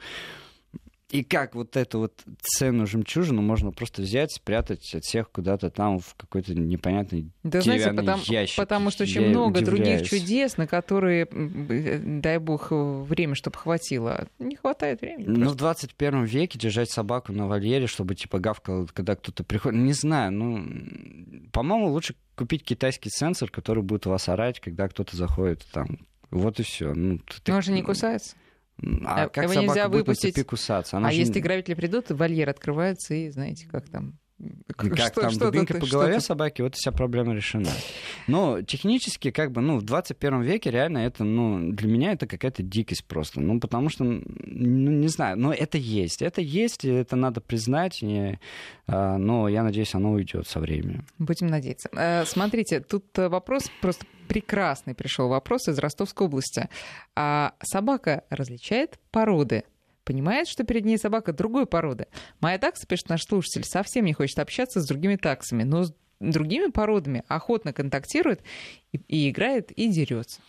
[SPEAKER 2] и как вот эту вот ценную жемчужину можно просто взять, спрятать от всех куда-то там в какой-то непонятный да, знаете, потому, ящик.
[SPEAKER 1] Потому что очень Я много удивляюсь. других чудес, на которые, дай бог, время, чтобы хватило. Не хватает времени.
[SPEAKER 2] Просто. Ну, в 21 веке держать собаку на вольере, чтобы типа гавкал, когда кто-то приходит, не знаю, ну, по-моему, лучше купить китайский сенсор, который будет вас орать, когда кто-то заходит там. Вот и все. Ну,
[SPEAKER 1] ты... Но он же не кусается.
[SPEAKER 2] А, а как его нельзя выпустить. кусаться?
[SPEAKER 1] Она а же... если грабители придут, вольер открывается, и знаете, как там
[SPEAKER 2] как что, там что дубинкой по голове что собаки, вот вся проблема решена. Но технически, как бы, ну, в 21 веке реально это, ну, для меня это какая-то дикость просто. Ну, потому что, ну, не знаю, но это есть. Это есть, и это надо признать, и, а, но я надеюсь, оно уйдет со временем.
[SPEAKER 1] Будем надеяться. Э, смотрите, тут э, вопрос просто прекрасный пришел вопрос из Ростовской области. А собака различает породы? Понимает, что перед ней собака другой породы. Моя такса, пишет наш слушатель, совсем не хочет общаться с другими таксами, но с другими породами охотно контактирует и, и играет, и дерется.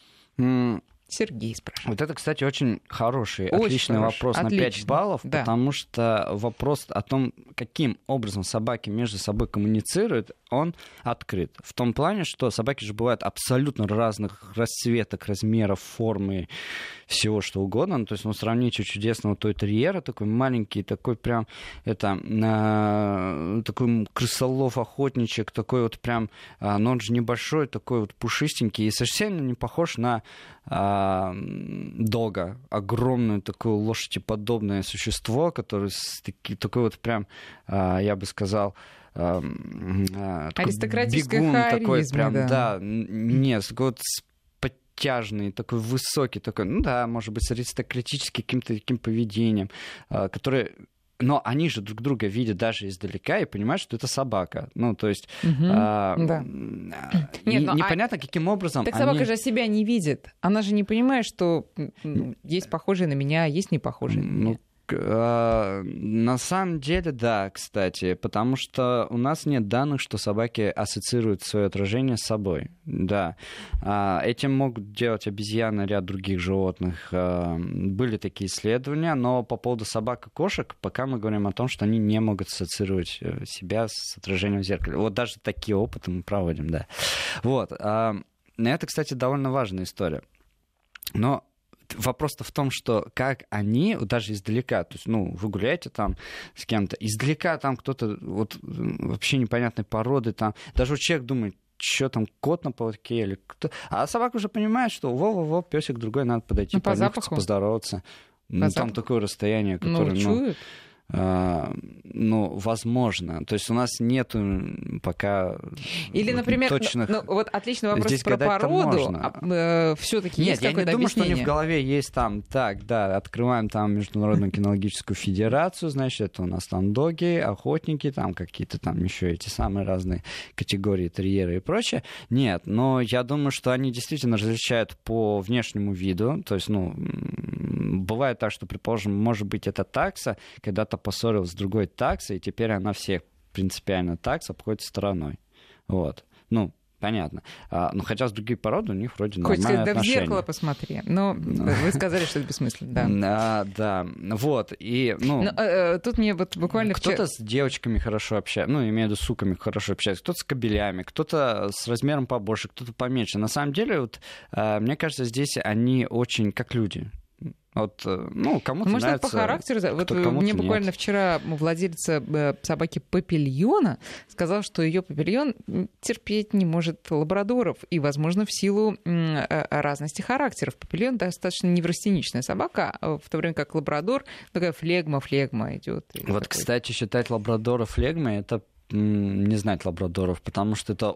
[SPEAKER 1] Сергей спрашивает.
[SPEAKER 2] Вот это, кстати, очень хороший, очень отличный хороший, вопрос отлично. на 5 баллов, да. потому что вопрос о том, каким образом собаки между собой коммуницируют, он открыт. В том плане, что собаки же бывают абсолютно разных расцветок, размеров, формы, всего что угодно. Ну, то есть, ну, сравните чудесного той терьера, такой маленький, такой прям, это, э, такой крысолов, охотничек, такой вот прям, э, но он же небольшой, такой вот пушистенький и совсем не похож на э, дога, огромное такое лошадеподобное существо, которое с таки, такой вот прям, э, я бы сказал,
[SPEAKER 1] Аристократическая
[SPEAKER 2] бегун такой прям, да, да нет, вот с подтяжный, такой высокий, такой, ну да, может быть, с аристократическим каким-то таким поведением, а, который но они же друг друга видят даже издалека и понимают, что это собака. Ну, то есть угу, а, да. Нет, ну, непонятно, а... каким образом.
[SPEAKER 1] Так они... собака же себя не видит. Она же не понимает, что есть похожие на меня, есть не похожие. Ну,
[SPEAKER 2] А, на самом деле, да, кстати, потому что у нас нет данных, что собаки ассоциируют свое отражение с собой. Да. А, этим могут делать обезьяны, ряд других животных. А, были такие исследования, но по поводу собак и кошек, пока мы говорим о том, что они не могут ассоциировать э, себя с отражением в зеркале. Вот даже такие опыты мы проводим, да. Вот. Это, кстати, довольно важная история. Но вопрос-то в том, что как они, даже издалека, то есть, ну, вы гуляете там с кем-то, издалека там кто-то вот вообще непонятной породы, там, даже вот человек думает, что там, кот на поводке или кто. А собака уже понимает, что во-во-во, песик другой, надо подойти, ну, по запаху. поздороваться. По ну, запаху. там такое расстояние, ну, которое... Ну, чует. А, ну, возможно. То есть у нас нет пока
[SPEAKER 1] Или, например, точных... ну, вот отличный вопрос Здесь про породу. А, э, все-таки
[SPEAKER 2] есть
[SPEAKER 1] я
[SPEAKER 2] не думаю,
[SPEAKER 1] объяснение?
[SPEAKER 2] что у них в голове есть там, так, да, открываем там Международную кинологическую федерацию, значит, это у нас там доги, охотники, там какие-то там еще эти самые разные категории терьеры и прочее. Нет, но я думаю, что они действительно различают по внешнему виду. То есть, ну, бывает так, что, предположим, может быть, это такса, когда-то поссорилась с другой таксой, и теперь она всех принципиально такс обходит стороной. Вот. Ну, понятно. А, ну, хотя с другие породы у них вроде Хоть нормальные сказать,
[SPEAKER 1] да в зеркало посмотри. Но ну, вы сказали, что это бессмысленно, да.
[SPEAKER 2] А, да, вот. И, ну, Но,
[SPEAKER 1] э, тут мне вот буквально...
[SPEAKER 2] Кто-то с девочками хорошо общается, ну, имею в виду суками хорошо общается, кто-то с кобелями, кто-то с размером побольше, кто-то поменьше. На самом деле, вот, э, мне кажется, здесь они очень как люди. Вот, э, ну, кому-то
[SPEAKER 1] Может,
[SPEAKER 2] нравится,
[SPEAKER 1] по характеру. Вот мне буквально
[SPEAKER 2] нет.
[SPEAKER 1] вчера владелица э, собаки Папильона сказала, что ее Папильон терпеть не может лабрадоров. И, возможно, в силу э, разности характеров. Папильон достаточно неврастеничная собака, а в то время как лабрадор такая флегма-флегма идет.
[SPEAKER 2] Вот, такой... кстати, считать лабрадора флегмой это не знать лабрадоров, потому что это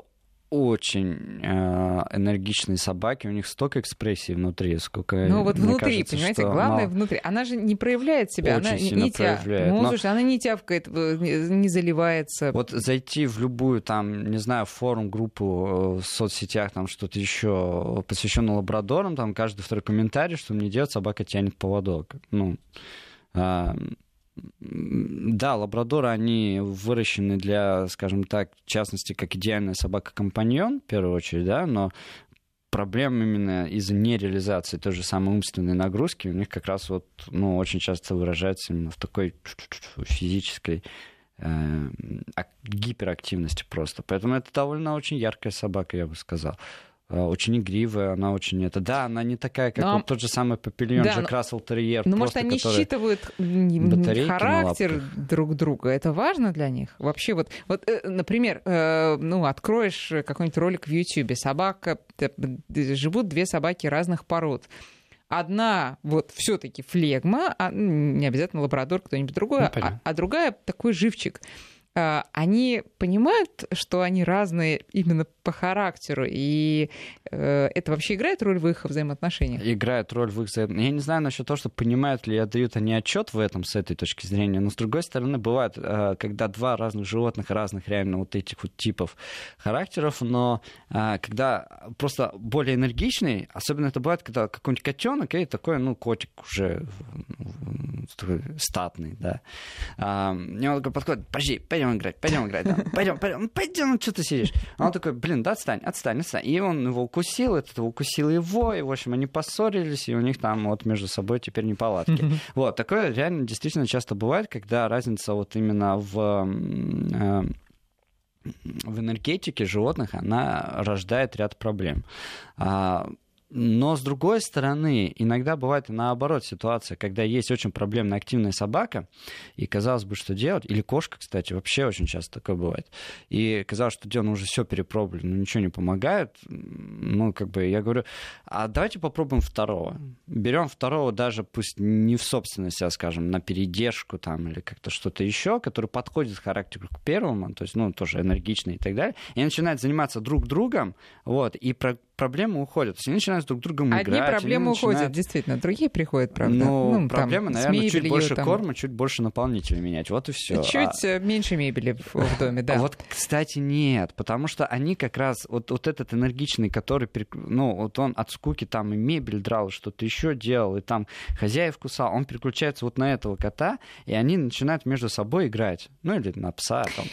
[SPEAKER 2] очень э, энергичные собаки, у них столько экспрессии внутри, сколько...
[SPEAKER 1] Ну вот внутри, кажется, понимаете, что, главное но... внутри. Она же не проявляет себя,
[SPEAKER 2] очень
[SPEAKER 1] она
[SPEAKER 2] сильно
[SPEAKER 1] не
[SPEAKER 2] проявляет.
[SPEAKER 1] Ну, но... слушай, она не тявкает, не заливается.
[SPEAKER 2] Вот зайти в любую там, не знаю, форум, группу э, в соцсетях, там что-то еще посвященное лабрадорам, там каждый второй комментарий, что мне делать, собака тянет поводок. Ну, а, да, лабрадоры, они выращены для, скажем так, в частности, как идеальная собака-компаньон, в первую очередь, да, но проблем именно из-за нереализации той же самой умственной нагрузки у них как раз вот, ну, очень часто выражается именно в такой физической э, гиперактивности просто. Поэтому это довольно очень яркая собака, я бы сказал. Э, очень игривая, она очень это. Да, она не такая, как но... вот тот же самый Папильон да, Джек Рассел Терьер.
[SPEAKER 1] Ну, может, они считывают характер друг друга. Это важно для них? Вообще, вот, вот э, например, э, ну, откроешь какой-нибудь ролик в Ютьюбе, собака, живут две собаки разных пород. Одна вот все-таки флегма, а, не обязательно лабрадор, кто-нибудь другой, ну, а, а другая такой живчик. А, они понимают, что они разные именно по характеру, и э, это вообще играет роль в их взаимоотношениях?
[SPEAKER 2] Играет роль в их взаимоотношениях. Я не знаю насчет того, что понимают ли отдают они отчет в этом с этой точки зрения, но с другой стороны бывает, э, когда два разных животных, разных реально вот этих вот типов характеров, но э, когда просто более энергичный, особенно это бывает, когда какой-нибудь котенок и такой, ну, котик уже статный, да. А, мне он подходит, подожди, пойдем играть, пойдем играть, да. пойдем, пойдем, пойдем, ну что ты сидишь? А он такой, блин, да, отстань, отстань, отстань. И он его укусил, этот укусил его, и, в общем, они поссорились, и у них там вот между собой теперь неполадки. Вот, такое реально действительно часто бывает, когда разница вот именно в э, в энергетике животных она рождает ряд проблем. Но, с другой стороны, иногда бывает наоборот ситуация, когда есть очень проблемная активная собака, и казалось бы, что делать, или кошка, кстати, вообще очень часто такое бывает, и казалось, что дело, ну, уже все перепробовали, но ничего не помогает, ну, как бы, я говорю, а давайте попробуем второго. Берем второго даже, пусть не в собственность, а, скажем, на передержку там, или как-то что-то еще, который подходит характеру к первому, то есть, ну, тоже энергичный и так далее, и начинают заниматься друг другом, вот, и проблемы уходят. Они начинают друг с другом
[SPEAKER 1] Одни
[SPEAKER 2] играть.
[SPEAKER 1] Одни проблемы
[SPEAKER 2] начинают...
[SPEAKER 1] уходят, действительно, другие приходят, правда.
[SPEAKER 2] Ну, ну проблемы, наверное, чуть больше там... корма, чуть больше наполнителя менять. Вот и все.
[SPEAKER 1] Чуть а... меньше мебели в, в доме, да.
[SPEAKER 2] Вот, кстати, нет, потому что они как раз, вот, вот этот энергичный, который, ну, вот он от скуки там и мебель драл, что-то еще делал, и там хозяев кусал, он переключается вот на этого кота, и они начинают между собой играть. Ну, или на пса там.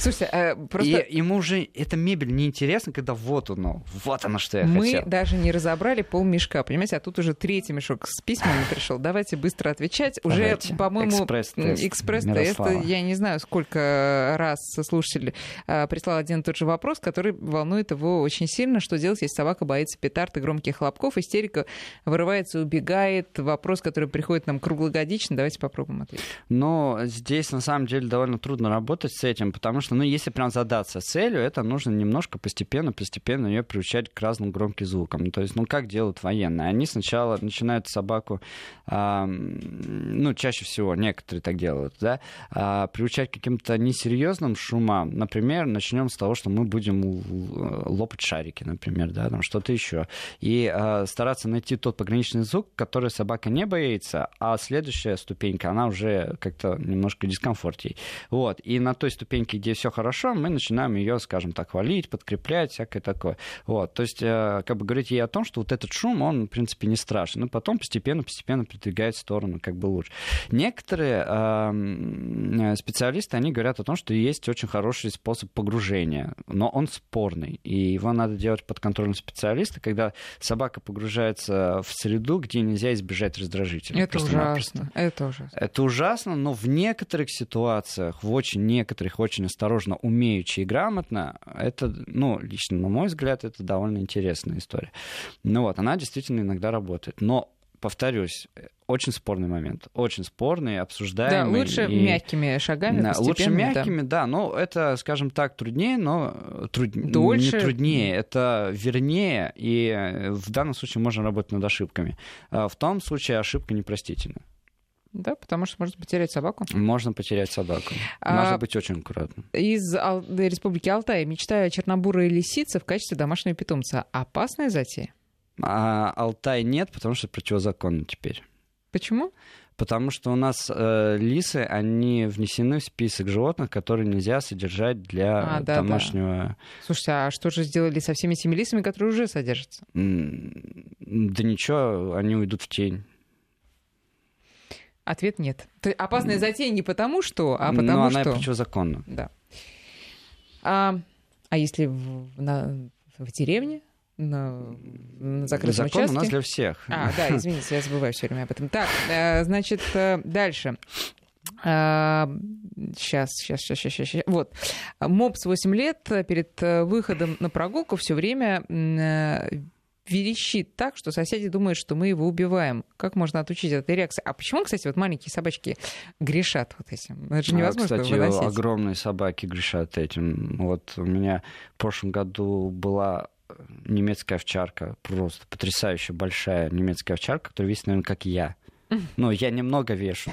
[SPEAKER 1] Слушайте, э, просто...
[SPEAKER 2] И ему уже эта мебель неинтересна, когда вот оно, вот оно, что я
[SPEAKER 1] Мы
[SPEAKER 2] хотел.
[SPEAKER 1] Мы даже не разобрали пол мешка, понимаете, а тут уже третий мешок с письмами пришел. Давайте быстро отвечать. Уже, по-моему, экспресс-тест. Экспресс-тест. Я не знаю, сколько раз слушатель э, прислал один и тот же вопрос, который волнует его очень сильно. Что делать, если собака боится петард и громких хлопков, истерика вырывается, убегает? Вопрос, который приходит нам круглогодично. Давайте попробуем ответить.
[SPEAKER 2] Но здесь, на самом деле, довольно трудно работать с этим, потому что что, ну, если прям задаться целью, это нужно немножко постепенно, постепенно ее приучать к разным громким звукам. То есть, ну, как делают военные? Они сначала начинают собаку, а, ну, чаще всего, некоторые так делают, да, а, приучать к каким-то несерьезным шумам. Например, начнем с того, что мы будем лопать шарики, например, да, там что-то еще. И а, стараться найти тот пограничный звук, который собака не боится, а следующая ступенька, она уже как-то немножко дискомфортней. Вот. И на той ступеньке, где все хорошо, мы начинаем ее, скажем так, хвалить, подкреплять, всякое такое. Вот. То есть, э, как бы говорить ей о том, что вот этот шум, он, в принципе, не страшен. Но потом постепенно-постепенно продвигает в сторону как бы лучше. Некоторые э, специалисты, они говорят о том, что есть очень хороший способ погружения, но он спорный, и его надо делать под контролем специалиста, когда собака погружается в среду, где нельзя избежать раздражителя.
[SPEAKER 1] Это ужасно. Это ужасно.
[SPEAKER 2] Это ужасно, но в некоторых ситуациях, в очень некоторых, очень осторожных осторожно, умеючи и грамотно, это, ну, лично на мой взгляд, это довольно интересная история. Ну вот, она действительно иногда работает. Но повторюсь, очень спорный момент, очень спорный, обсуждаемый.
[SPEAKER 1] Да, лучше и... мягкими шагами, да,
[SPEAKER 2] Лучше мягкими, да. да, но это, скажем так, труднее, но труд... Дольше... не труднее, это вернее, и в данном случае можно работать над ошибками. А в том случае ошибка непростительна.
[SPEAKER 1] Да, потому что можно потерять собаку.
[SPEAKER 2] Можно потерять собаку. Нужно а, быть очень аккуратным.
[SPEAKER 1] Из Ал... Республики Алтай мечтаю о чернобурой лисице в качестве домашнего питомца. Опасная затея?
[SPEAKER 2] А Алтай нет, потому что противозаконно теперь.
[SPEAKER 1] Почему?
[SPEAKER 2] Потому что у нас э, лисы, они внесены в список животных, которые нельзя содержать для а, да, домашнего. Да.
[SPEAKER 1] Слушайте, а что же сделали со всеми этими лисами, которые уже содержатся? Да
[SPEAKER 2] ничего, они уйдут в тень.
[SPEAKER 1] Ответ нет. Опасная затея не потому что, а потому
[SPEAKER 2] Но
[SPEAKER 1] она
[SPEAKER 2] что... противозаконна.
[SPEAKER 1] Да. А, а если в, на, в деревне? На, на закрытом
[SPEAKER 2] Закон
[SPEAKER 1] участке?
[SPEAKER 2] у нас для всех.
[SPEAKER 1] А, да, извините, я забываю все время об этом. Так, э, значит, э, дальше. Сейчас, сейчас, сейчас, сейчас, сейчас. Вот. Мопс 8 лет перед э, выходом на прогулку все время верещит так, что соседи думают, что мы его убиваем. Как можно отучить от этой реакции? А почему, кстати, вот маленькие собачки грешат вот этим? Это же невозможно
[SPEAKER 2] а, Кстати, выносить. огромные собаки грешат этим. Вот у меня в прошлом году была немецкая овчарка, просто потрясающе большая немецкая овчарка, которая весит, наверное, как я. Ну, я немного вешу.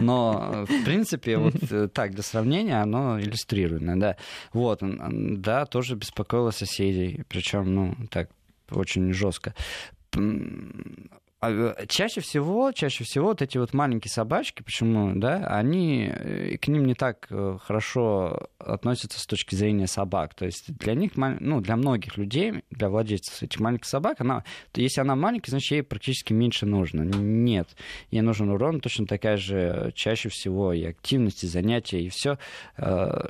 [SPEAKER 2] Но, в принципе, вот э, так, для сравнения, оно иллюстрировано, да. Вот, да, тоже беспокоило соседей. Причем, ну, так, очень жестко. А, э, чаще всего, чаще всего вот эти вот маленькие собачки, почему, да, они э, к ним не так э, хорошо относятся с точки зрения собак. То есть для них, ну, для многих людей, для владельцев этих маленьких собак, она, если она маленькая, значит, ей практически меньше нужно. Нет, ей нужен урон точно такая же чаще всего и активность, и занятия, и все,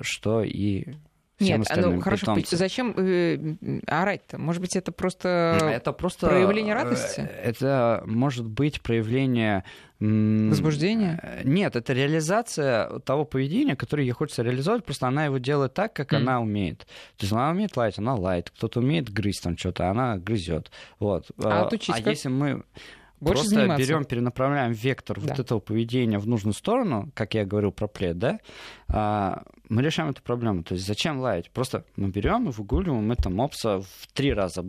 [SPEAKER 2] что и нет, ну хорошо, питомцам.
[SPEAKER 1] зачем э, орать-то? Может быть, это просто, это просто проявление э, радости?
[SPEAKER 2] Это может быть проявление
[SPEAKER 1] Возбуждение? Э,
[SPEAKER 2] нет, это реализация того поведения, которое ей хочется реализовать, просто она его делает так, как mm. она умеет. То есть она умеет лаять, она лает, кто-то умеет грызть там что-то, она грызет. Вот.
[SPEAKER 1] А, а
[SPEAKER 2] как? если мы
[SPEAKER 1] больше
[SPEAKER 2] Просто
[SPEAKER 1] заниматься.
[SPEAKER 2] берем, перенаправляем вектор да. вот этого поведения в нужную сторону, как я говорил про плед, да, а, мы решаем эту проблему. То есть зачем лаять? Просто мы берем и выгуливаем это мопса в три раза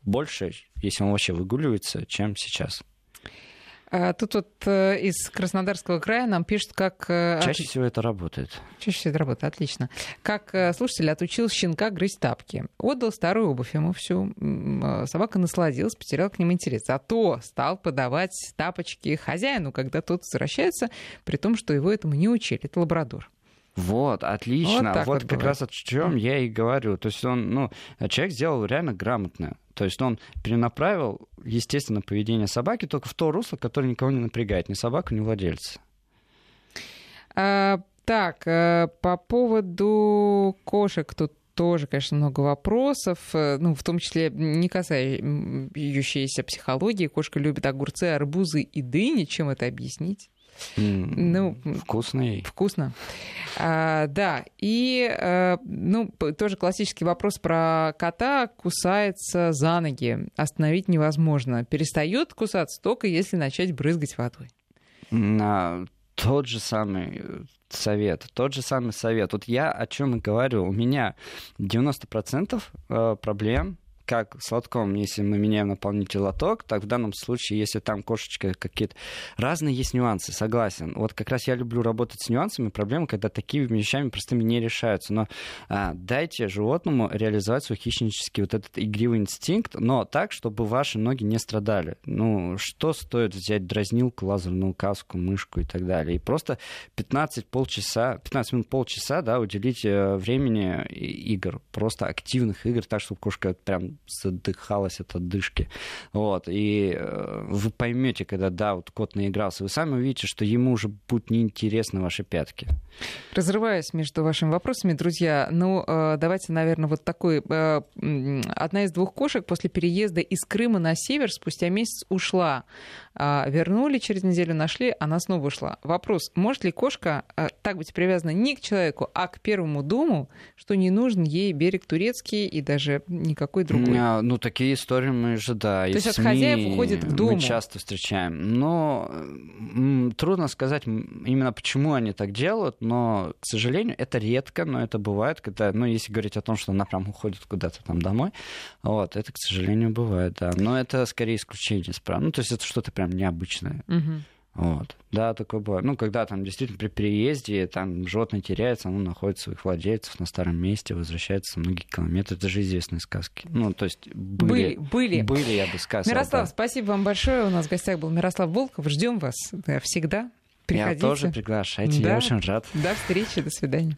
[SPEAKER 2] больше, если он вообще выгуливается, чем сейчас.
[SPEAKER 1] А, тут вот э, из Краснодарского края нам пишут, как...
[SPEAKER 2] Э, Чаще всего это работает.
[SPEAKER 1] Чаще всего это работает, отлично. Как э, слушатель отучил щенка грызть тапки. Отдал старую обувь ему всю. Собака насладилась, потеряла к ним интерес. Зато стал подавать тапочки хозяину, когда тот возвращается, при том, что его этому не учили. Это лабрадор.
[SPEAKER 2] Вот, отлично. Вот, вот как бывает. раз о чем я и говорю. То есть он, ну, человек сделал реально грамотно. То есть он перенаправил, естественно, поведение собаки только в то русло, которое никого не напрягает, ни собаку, ни владельца.
[SPEAKER 1] А, так, э, по поводу кошек тут тоже, конечно, много вопросов, э, ну, в том числе не касающиеся психологии. Кошка любит огурцы, арбузы и дыни. Чем это объяснить?
[SPEAKER 2] Ну, Вкусный.
[SPEAKER 1] Вкусно. А, да, и а, ну, тоже классический вопрос про кота. Кусается за ноги. Остановить невозможно. Перестает кусаться только если начать брызгать водой.
[SPEAKER 2] На тот же самый совет, тот же самый совет. Вот я о чем и говорю. У меня 90% э, проблем как с лотком, если мы меняем наполнитель лоток, так в данном случае, если там кошечка какие-то... Разные есть нюансы, согласен. Вот как раз я люблю работать с нюансами, проблемы, когда такими вещами простыми не решаются. Но а, дайте животному реализовать свой хищнический вот этот игривый инстинкт, но так, чтобы ваши ноги не страдали. Ну, что стоит взять дразнилку, лазерную каску, мышку и так далее. И просто 15 полчаса, 15 минут полчаса, да, уделить э, времени игр, просто активных игр, так, чтобы кошка прям задыхалась от отдышки. Вот. И э, вы поймете, когда, да, вот кот наигрался, вы сами увидите, что ему уже будут неинтересны ваши пятки.
[SPEAKER 1] Разрываясь между вашими вопросами, друзья, ну, э, давайте, наверное, вот такой. Э, одна из двух кошек после переезда из Крыма на север спустя месяц ушла. А, вернули, через неделю нашли, она снова ушла. Вопрос, может ли кошка так быть привязана не к человеку, а к первому дому, что не нужен ей берег турецкий и даже никакой другой?
[SPEAKER 2] А, ну, такие истории мы же, да, То
[SPEAKER 1] есть от хозяев уходит к дому?
[SPEAKER 2] Мы часто встречаем. Но трудно сказать именно почему они так делают, но, к сожалению, это редко, но это бывает, когда, ну, если говорить о том, что она прям уходит куда-то там домой, вот, это, к сожалению, бывает, да. Но это скорее исключение справа. Ну, то есть это что-то прям необычное.
[SPEAKER 1] Угу.
[SPEAKER 2] Вот. Да, такое бывает. Ну, когда там действительно при переезде там животное теряется, оно находит своих владельцев на старом месте, возвращается многие километры. Это же известные сказки. Ну, то есть были,
[SPEAKER 1] были,
[SPEAKER 2] были я бы сказал.
[SPEAKER 1] Мирослав,
[SPEAKER 2] да.
[SPEAKER 1] спасибо вам большое. У нас в гостях был Мирослав Волков. Ждем вас всегда. Приходите.
[SPEAKER 2] Я тоже приглашайте, да. я очень рад.
[SPEAKER 1] До встречи, до свидания.